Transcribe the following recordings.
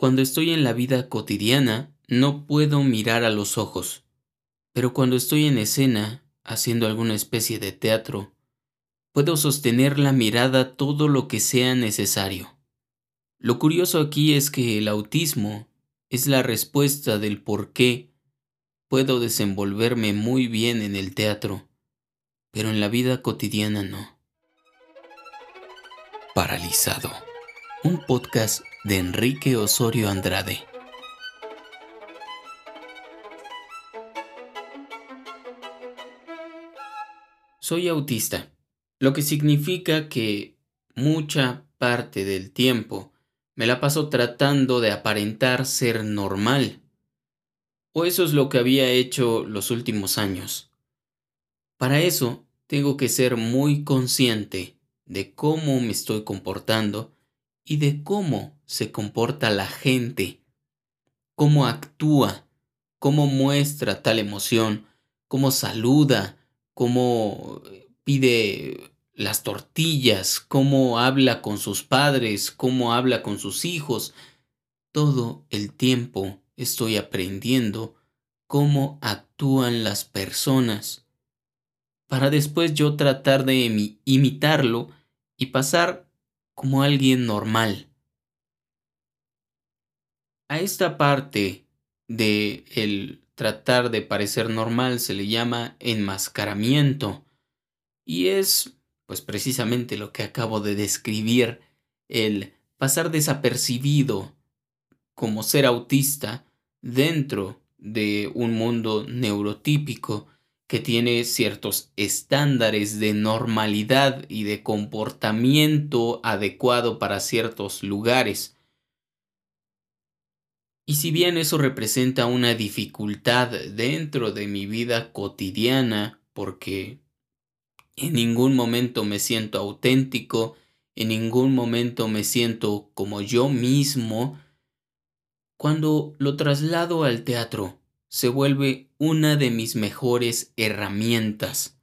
Cuando estoy en la vida cotidiana, no puedo mirar a los ojos, pero cuando estoy en escena, haciendo alguna especie de teatro, puedo sostener la mirada todo lo que sea necesario. Lo curioso aquí es que el autismo es la respuesta del por qué puedo desenvolverme muy bien en el teatro, pero en la vida cotidiana no. Paralizado. Un podcast de Enrique Osorio Andrade. Soy autista, lo que significa que mucha parte del tiempo me la paso tratando de aparentar ser normal. O eso es lo que había hecho los últimos años. Para eso tengo que ser muy consciente de cómo me estoy comportando y de cómo se comporta la gente, cómo actúa, cómo muestra tal emoción, cómo saluda, cómo pide las tortillas, cómo habla con sus padres, cómo habla con sus hijos. Todo el tiempo estoy aprendiendo cómo actúan las personas, para después yo tratar de imitarlo y pasar como alguien normal. A esta parte de el tratar de parecer normal se le llama enmascaramiento y es pues precisamente lo que acabo de describir, el pasar desapercibido como ser autista dentro de un mundo neurotípico que tiene ciertos estándares de normalidad y de comportamiento adecuado para ciertos lugares. Y si bien eso representa una dificultad dentro de mi vida cotidiana, porque en ningún momento me siento auténtico, en ningún momento me siento como yo mismo. Cuando lo traslado al teatro, se vuelve una de mis mejores herramientas,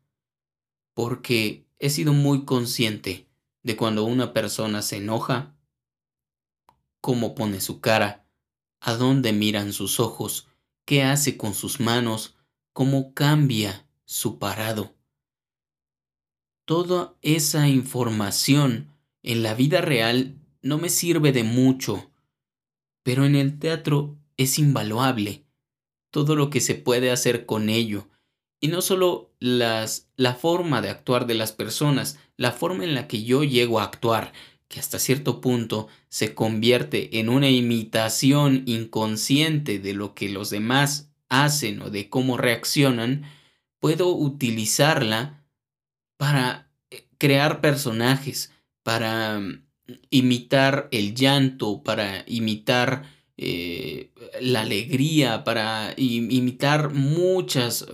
porque he sido muy consciente de cuando una persona se enoja, cómo pone su cara, a dónde miran sus ojos, qué hace con sus manos, cómo cambia su parado toda esa información en la vida real no me sirve de mucho, pero en el teatro es invaluable todo lo que se puede hacer con ello. Y no solo las, la forma de actuar de las personas, la forma en la que yo llego a actuar, que hasta cierto punto se convierte en una imitación inconsciente de lo que los demás hacen o de cómo reaccionan, puedo utilizarla para eh, crear personajes, para mm, imitar el llanto, para imitar eh, la alegría, para imitar muchas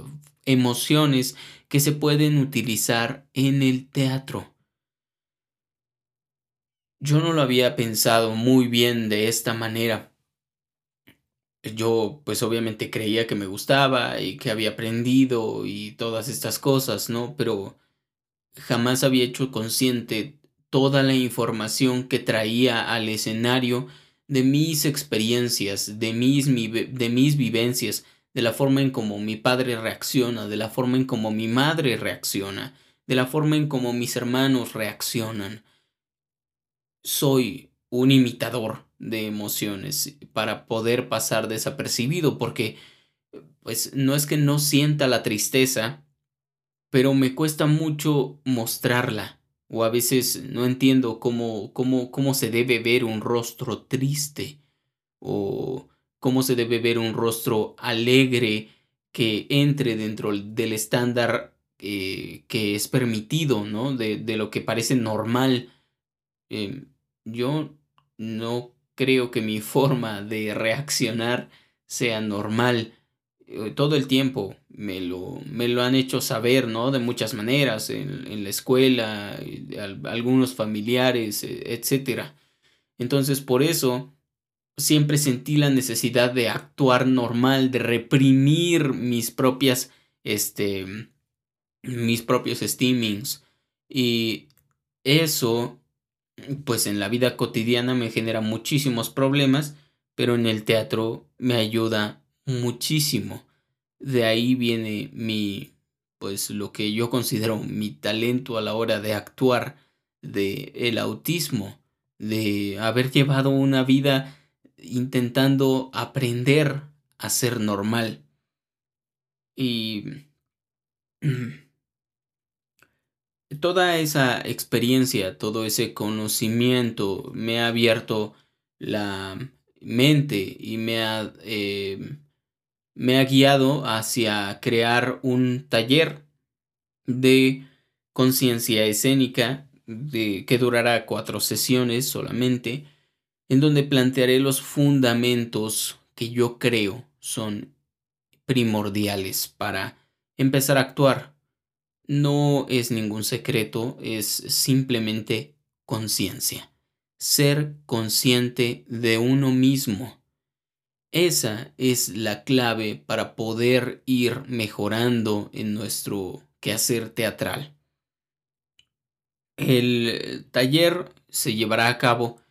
emociones que se pueden utilizar en el teatro. Yo no lo había pensado muy bien de esta manera. Yo pues obviamente creía que me gustaba y que había aprendido y todas estas cosas, ¿no? Pero jamás había hecho consciente toda la información que traía al escenario de mis experiencias, de mis, de mis vivencias, de la forma en cómo mi padre reacciona, de la forma en cómo mi madre reacciona, de la forma en cómo mis hermanos reaccionan. Soy un imitador de emociones para poder pasar desapercibido porque pues no es que no sienta la tristeza, pero me cuesta mucho mostrarla, o a veces no entiendo cómo, cómo, cómo se debe ver un rostro triste, o cómo se debe ver un rostro alegre que entre dentro del estándar eh, que es permitido, ¿no? De, de lo que parece normal. Em, yo no creo que mi forma de reaccionar sea normal. Eh, todo el tiempo me lo, me lo han hecho saber, ¿no? De muchas maneras, en, en la escuela, algunos familiares, e, etc. Entonces, por eso, siempre sentí la necesidad de actuar normal, de reprimir mis propias, este, mis propios steamings. Y eso, pues en la vida cotidiana me genera muchísimos problemas pero en el teatro me ayuda muchísimo. De ahí viene mi, pues lo que yo considero mi talento a la hora de actuar, de el autismo, de haber llevado una vida intentando aprender a ser normal. Y toda esa experiencia, todo ese conocimiento me ha abierto la mente y me ha, eh, me ha guiado hacia crear un taller de conciencia escénica de, que durará cuatro sesiones solamente, en donde plantearé los fundamentos que yo creo son primordiales para empezar a actuar. No es ningún secreto, es simplemente conciencia. Ser consciente de uno mismo. Esa es la clave para poder ir mejorando en nuestro quehacer teatral. El taller se llevará a cabo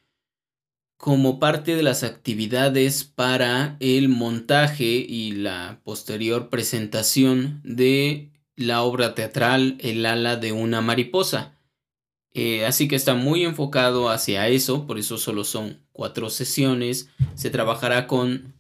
como parte de las actividades para el montaje y la posterior presentación de la obra teatral El ala de una mariposa. Eh, así que está muy enfocado hacia eso, por eso solo son cuatro sesiones. Se trabajará con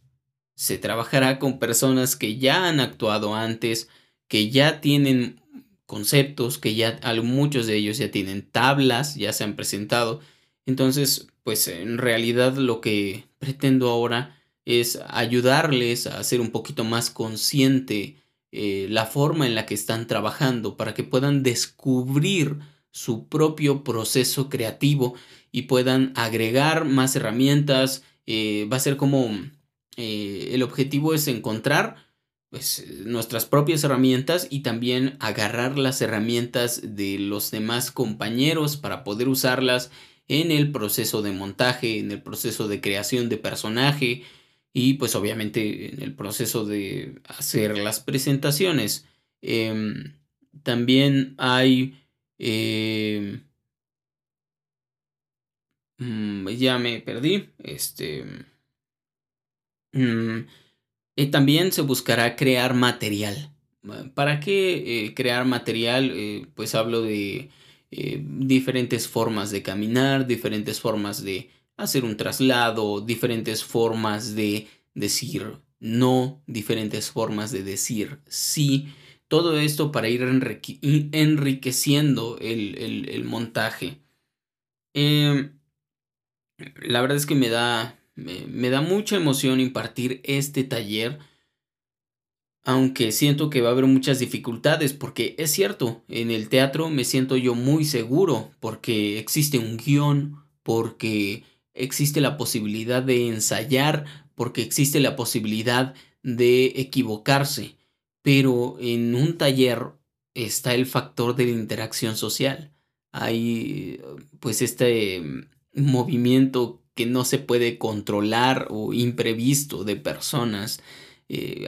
se trabajará con personas que ya han actuado antes, que ya tienen conceptos, que ya muchos de ellos ya tienen tablas, ya se han presentado. Entonces, pues en realidad lo que pretendo ahora es ayudarles a ser un poquito más consciente eh, la forma en la que están trabajando para que puedan descubrir su propio proceso creativo y puedan agregar más herramientas. Eh, va a ser como eh, el objetivo es encontrar pues, nuestras propias herramientas y también agarrar las herramientas de los demás compañeros para poder usarlas en el proceso de montaje, en el proceso de creación de personaje y pues obviamente en el proceso de hacer las presentaciones. Em, también hay... Em, mm, ya me perdí. Este... Mm, y también se buscará crear material. ¿Para qué eh, crear material? Eh, pues hablo de eh, diferentes formas de caminar, diferentes formas de hacer un traslado, diferentes formas de decir no, diferentes formas de decir sí. Todo esto para ir enriqueciendo el, montaje. Em, la verdad es que me da me, da mucha emoción impartir este taller, aunque siento que va a haber muchas dificultades, porque es cierto, en el teatro me siento yo muy seguro, porque existe un guion, porque existe la posibilidad de ensayar, porque existe la posibilidad de equivocarse, pero en un taller está el factor de la interacción social. Hay pues este movimiento que no se puede controlar o imprevisto de personas. Eh,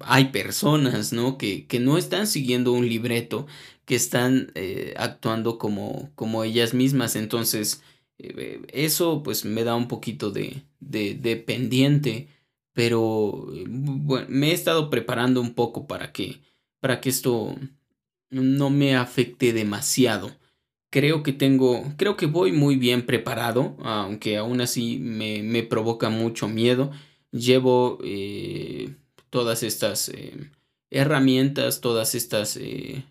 hay, personas ¿no? Que, que, no están siguiendo un libreto, que están eh, actuando como, como ellas mismas. Entonces, eh, eso pues me da un poquito de, de, pendiente, pero bueno, me he estado preparando un poco para que, para que esto no me afecte demasiado creo que tengo, creo que voy muy bien preparado, aunque aún así me, me provoca mucho miedo. Llevo eh, todas estas eh, herramientas, todas estas eh,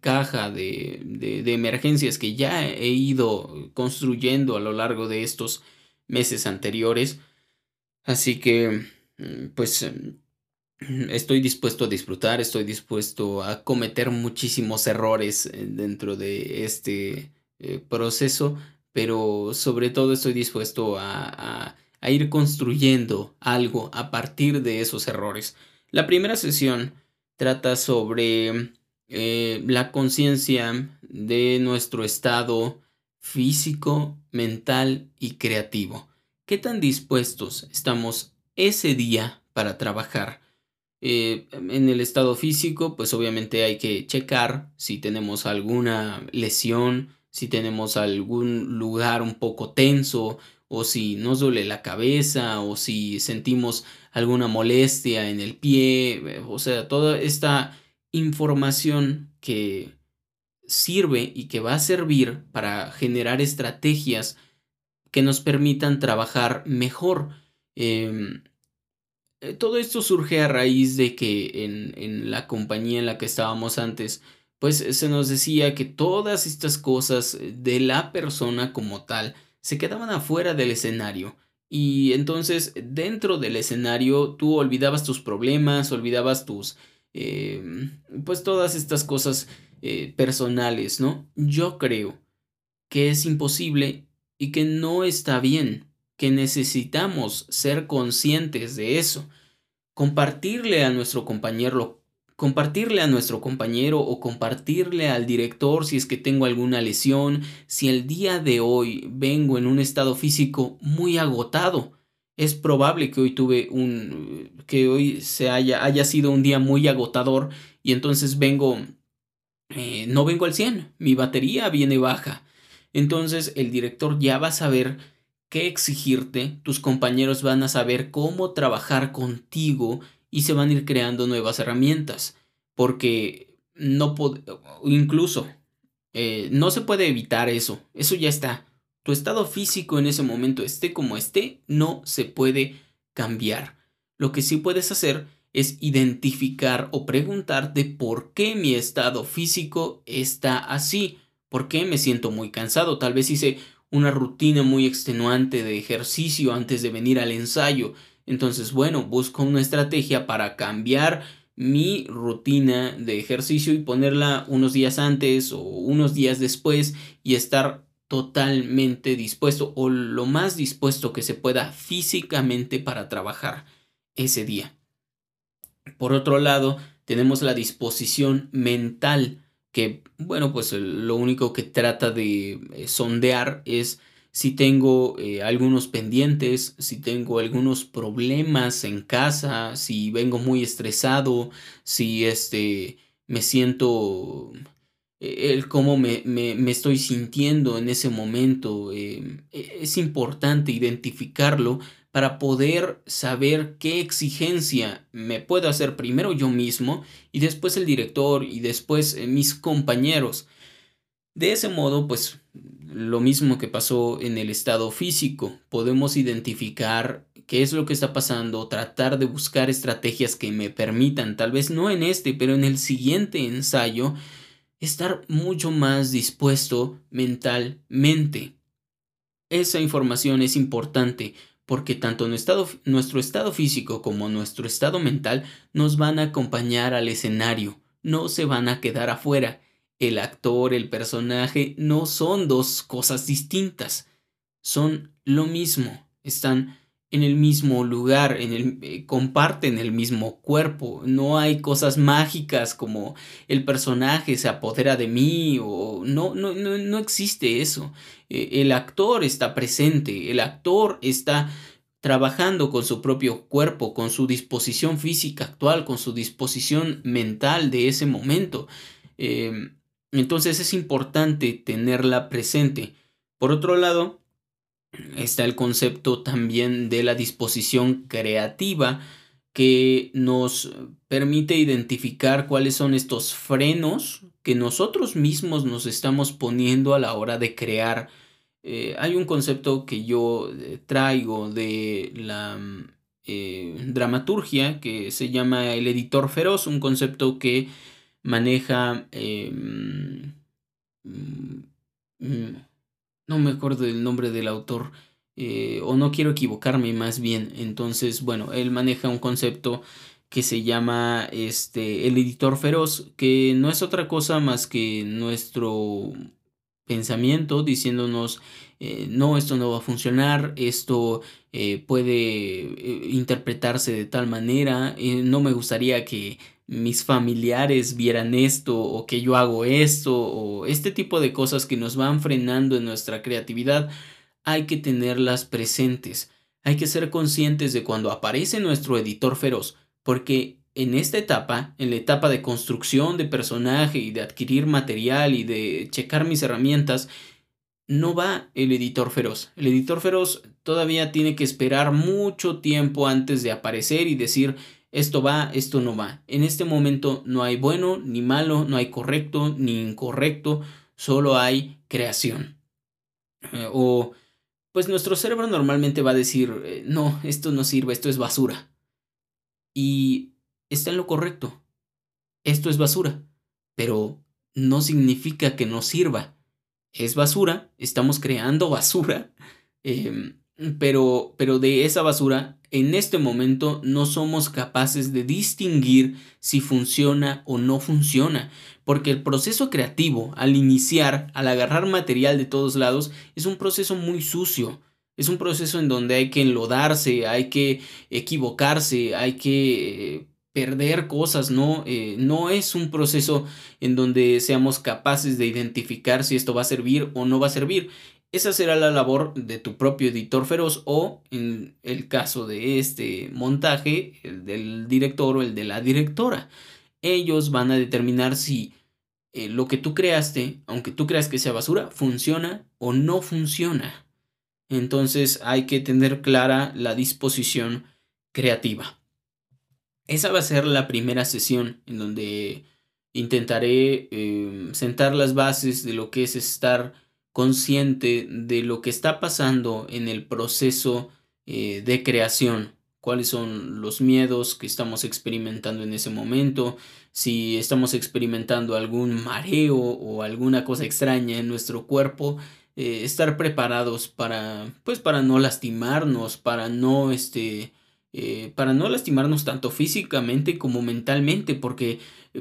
cajas de, de, de, emergencias que ya he ido construyendo a lo largo de estos meses anteriores. Así que, mm, pues estoy dispuesto a disfrutar, estoy dispuesto a cometer muchísimos errores eh, dentro de este eh, proceso, pero sobre todo estoy dispuesto a, ir construyendo algo a partir de esos errores. La primera sesión trata sobre eh, la conciencia de nuestro estado físico, mental y creativo. ¿Qué tan dispuestos estamos ese día para trabajar? Eh, en el estado físico, pues obviamente hay que checar si tenemos alguna lesión, si tenemos algún lugar un poco tenso o si nos duele la cabeza, o si sentimos alguna molestia en el pie, o sea, toda esta información que sirve y que va a servir para generar estrategias que nos permitan trabajar mejor. Em, eh, todo esto surge a raíz de que en, en, la compañía en la que estábamos antes, pues se nos decía que todas estas cosas de la persona como tal se quedaban afuera del escenario. Y entonces dentro del escenario tú olvidabas tus problemas, olvidabas tus... Em, pues todas estas cosas eh, personales, ¿no? Yo creo que es imposible y que no está bien, que necesitamos ser conscientes de eso, compartirle a nuestro compañero compartirle a nuestro compañero o compartirle al director si es que tengo alguna lesión, si el día de hoy vengo en un estado físico muy agotado. Es probable que hoy tuve un que hoy se haya haya sido un día muy agotador y entonces vengo eh, no vengo al 100, mi batería viene baja. Entonces el director ya va a saber qué exigirte, tus compañeros van a saber cómo trabajar contigo y se van a ir creando nuevas herramientas. Porque no incluso eh, no se puede evitar eso, eso ya está. Tu estado físico en ese momento esté como esté, no se puede cambiar. Lo que sí puedes hacer es identificar o preguntarte por qué mi estado físico está así, por qué me siento muy cansado, tal vez hice una rutina muy extenuante de ejercicio antes de venir al ensayo, entonces bueno, busco una estrategia para cambiar mi rutina de ejercicio y ponerla unos días antes o unos días después y estar totalmente dispuesto o lo más dispuesto que se pueda físicamente para trabajar ese día. Por otro lado, tenemos la disposición mental, que, bueno, pues lo único que trata de eh, sondear es si tengo eh, algunos pendientes, si tengo algunos problemas en casa, si vengo muy estresado, si este, me siento, el cómo me, me, estoy sintiendo en ese momento. es importante identificarlo para poder saber qué exigencia me puedo hacer primero yo mismo y después el director y después eh, mis compañeros. De ese modo, pues lo mismo que pasó en el estado físico, podemos identificar qué es lo que está pasando, tratar de buscar estrategias que me permitan, tal vez no en este, pero en el siguiente ensayo, estar mucho más dispuesto mentalmente. Esa información es importante porque tanto nuestro estado, físico como nuestro estado mental nos van a acompañar al escenario, no se van a quedar afuera. El actor, el personaje, no son dos cosas distintas, son lo mismo, están en el mismo lugar, en el, eh, comparten el mismo cuerpo. No hay cosas mágicas como el personaje se apodera de mí o no, no, no, no existe eso. Eh, el actor está presente, el actor está trabajando con su propio cuerpo, con su disposición física actual, con su disposición mental de ese momento. Em, entonces es importante tenerla presente. Por otro lado, está el concepto también de la disposición creativa que nos permite identificar cuáles son estos frenos que nosotros mismos nos estamos poniendo a la hora de crear. Eh, hay un concepto que yo eh, traigo de la eh, dramaturgia que se llama el editor feroz, un concepto que maneja... Em, mm, no me acuerdo del nombre del autor, eh, o no quiero equivocarme más bien. Entonces, bueno, él maneja un concepto que se llama este el editor feroz, que no es otra cosa más que nuestro pensamiento diciéndonos eh, no, esto no va a funcionar, esto eh, puede interpretarse de tal manera, no me gustaría que mis familiares vieran esto o que yo hago esto o este tipo de cosas que nos van frenando en nuestra creatividad, hay que tenerlas presentes. Hay que ser conscientes de cuando aparece nuestro editor feroz, porque en esta etapa, en la etapa de construcción de personaje y de adquirir material y de checar mis herramientas, no va el editor feroz. El editor feroz todavía tiene que esperar mucho tiempo antes de aparecer y decir esto va, esto no va. En este momento no hay bueno ni malo, no hay correcto ni incorrecto, solo hay creación. Eh, o pues nuestro cerebro normalmente va a decir, eh, no, esto no sirve, esto es basura. Y está en lo correcto. Esto es basura, pero no significa que no sirva. Es basura, estamos creando basura, em, pero, pero de esa basura en este momento no somos capaces de distinguir si funciona o no funciona, porque el proceso creativo, al iniciar, al agarrar material de todos lados, es un proceso muy sucio. Es un proceso en donde hay que enlodarse, hay que equivocarse, hay que perder cosas, ¿no? Eh, no es un proceso en donde seamos capaces de identificar si esto va a servir o no va a servir. Esa será la labor de tu propio editor feroz o, en el caso de este montaje, el del director o el de la directora. Ellos van a determinar si eh, lo que tú creaste, aunque tú creas que sea basura, funciona o no funciona. Entonces hay que tener clara la disposición creativa. Esa va a ser la primera sesión en donde intentaré em, sentar las bases de lo que es estar consciente de lo que está pasando en el proceso eh, de creación, cuáles son los miedos que estamos experimentando en ese momento, si estamos experimentando algún mareo o alguna cosa extraña en nuestro cuerpo, eh, estar preparados para, pues para no lastimarnos, para no, este, eh, para no lastimarnos tanto físicamente como mentalmente, porque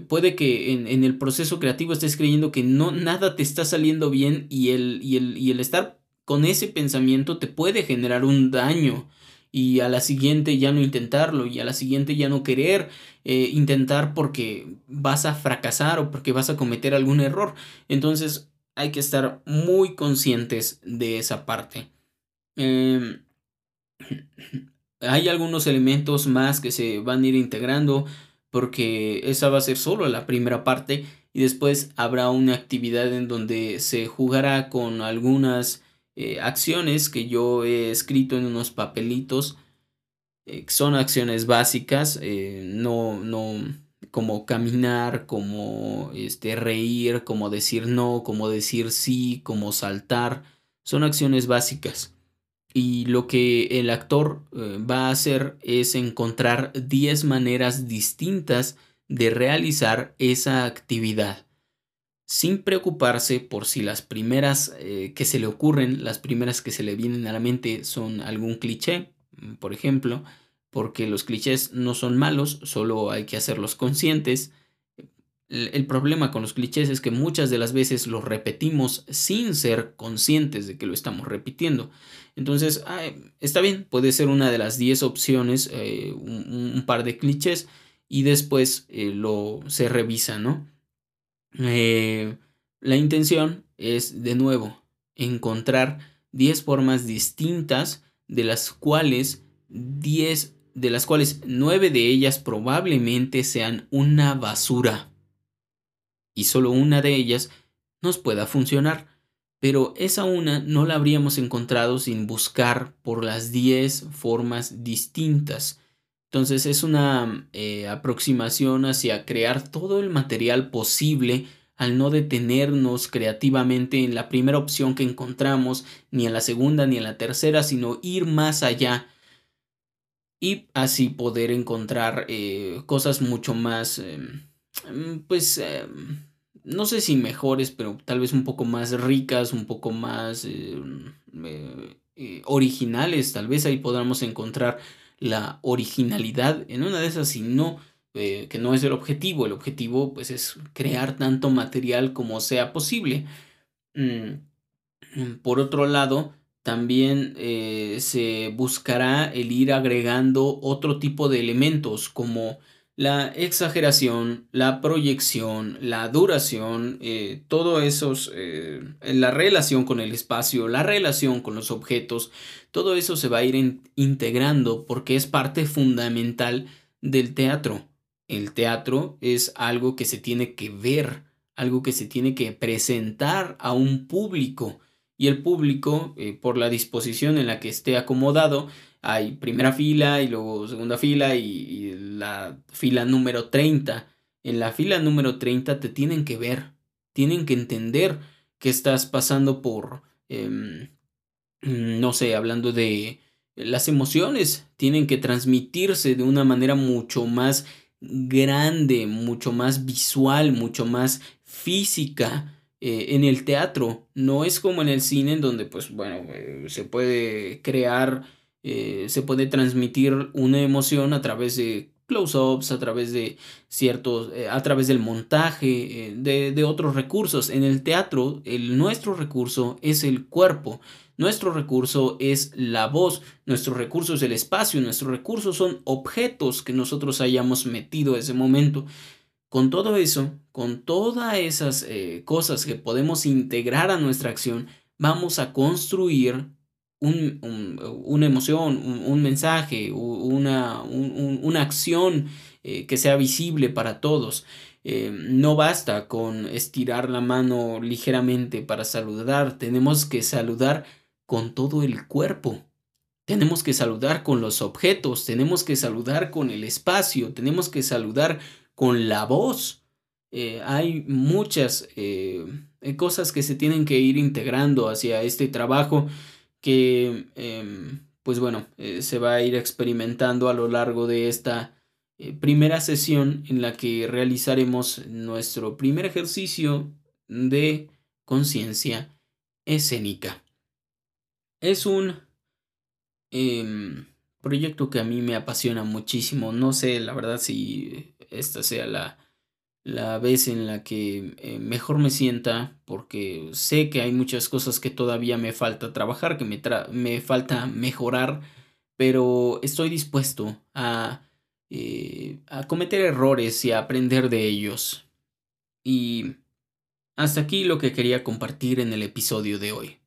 puede que en, el proceso creativo estés creyendo que no, nada te está saliendo bien y el, y el, y el estar con ese pensamiento te puede generar un daño y a la siguiente ya no intentarlo y a la siguiente ya no querer eh, intentar porque vas a fracasar o porque vas a cometer algún error. Entonces hay que estar muy conscientes de esa parte. Em, hay algunos elementos más que se van a ir integrando porque esa va a ser solo la primera parte y después habrá una actividad en donde se jugará con algunas eh, acciones que yo he escrito en unos papelitos. Eh, son acciones básicas, eh, no, no como caminar, como este, reír, como decir no, como decir sí, como saltar. Son acciones básicas. Y lo que el actor eh, va a hacer es encontrar 10 maneras distintas de realizar esa actividad, sin preocuparse por si las primeras eh, que se le ocurren, las primeras que se le vienen a la mente son algún cliché, por ejemplo, porque los clichés no son malos, solo hay que hacerlos conscientes el problema con los clichés es que muchas de las veces los repetimos sin ser conscientes de que lo estamos repitiendo. Entonces, está bien, puede ser una de las 10 opciones, eh, un, par de clichés, y después eh, lo se revisa, ¿no? Eh, la intención es, de nuevo, encontrar 10 formas distintas de las cuales 10 de las cuales 9 de ellas probablemente sean una basura y solo una de ellas nos pueda funcionar, pero esa una no la habríamos encontrado sin buscar por las 10 formas distintas. Entonces es una eh, aproximación hacia crear todo el material posible al no detenernos creativamente en la primera opción que encontramos, ni en la segunda ni en la tercera, sino ir más allá y así poder encontrar eh, cosas mucho más em, pues, em, no sé si mejores, pero tal vez un poco más ricas, un poco más em, eh, eh, originales. Tal vez ahí podamos encontrar la originalidad en una de esas, si no, eh, que no es el objetivo. El objetivo, pues, es crear tanto material como sea posible. Mm, mm, por otro lado, también se buscará el ir agregando otro tipo de elementos como la exageración, la proyección, la duración, eh, todo eso, eh, la relación con el espacio, la relación con los objetos, todo eso se va a ir integrando porque es parte fundamental del teatro. El teatro es algo que se tiene que ver, algo que se tiene que presentar a un público y el público, eh, por la disposición en la que esté acomodado, hay primera fila y luego segunda fila y, la fila número 30. En la fila número 30 te tienen que ver, tienen que entender que estás pasando por, em, no sé, hablando de las emociones, tienen que transmitirse de una manera mucho más grande, mucho más visual, mucho más física. Eh, en el teatro no es como en el cine en donde pues bueno eh, se puede crear eh, se puede transmitir una emoción a través de close-ups, a través de ciertos, eh, a través del montaje, eh, de, de, otros recursos. En el teatro, el, nuestro recurso es el cuerpo, nuestro recurso es la voz, nuestro recurso es el espacio, nuestro recurso son objetos que nosotros hayamos metido ese momento. Con todo eso, con todas esas cosas que podemos integrar a nuestra acción, vamos a construir una emoción, un, mensaje, una, una acción eh, que sea visible para todos. Eh, no basta con estirar la mano ligeramente para saludar, tenemos que saludar con todo el cuerpo. Tenemos que saludar con los objetos, tenemos que saludar con el espacio, tenemos que saludar con la voz. Eh, hay muchas cosas que se tienen que ir integrando hacia este trabajo que em, pues bueno, eh, se va a ir experimentando a lo largo de esta eh, primera sesión en la que realizaremos nuestro primer ejercicio de conciencia escénica. Es un em, proyecto que a mí me apasiona muchísimo. No sé, la verdad, si esta sea la la vez en la que eh, mejor me sienta porque sé que hay muchas cosas que todavía me falta trabajar, que me, me falta mejorar, pero estoy dispuesto a, eh, a cometer errores y a aprender de ellos. Y hasta aquí lo que quería compartir en el episodio de hoy.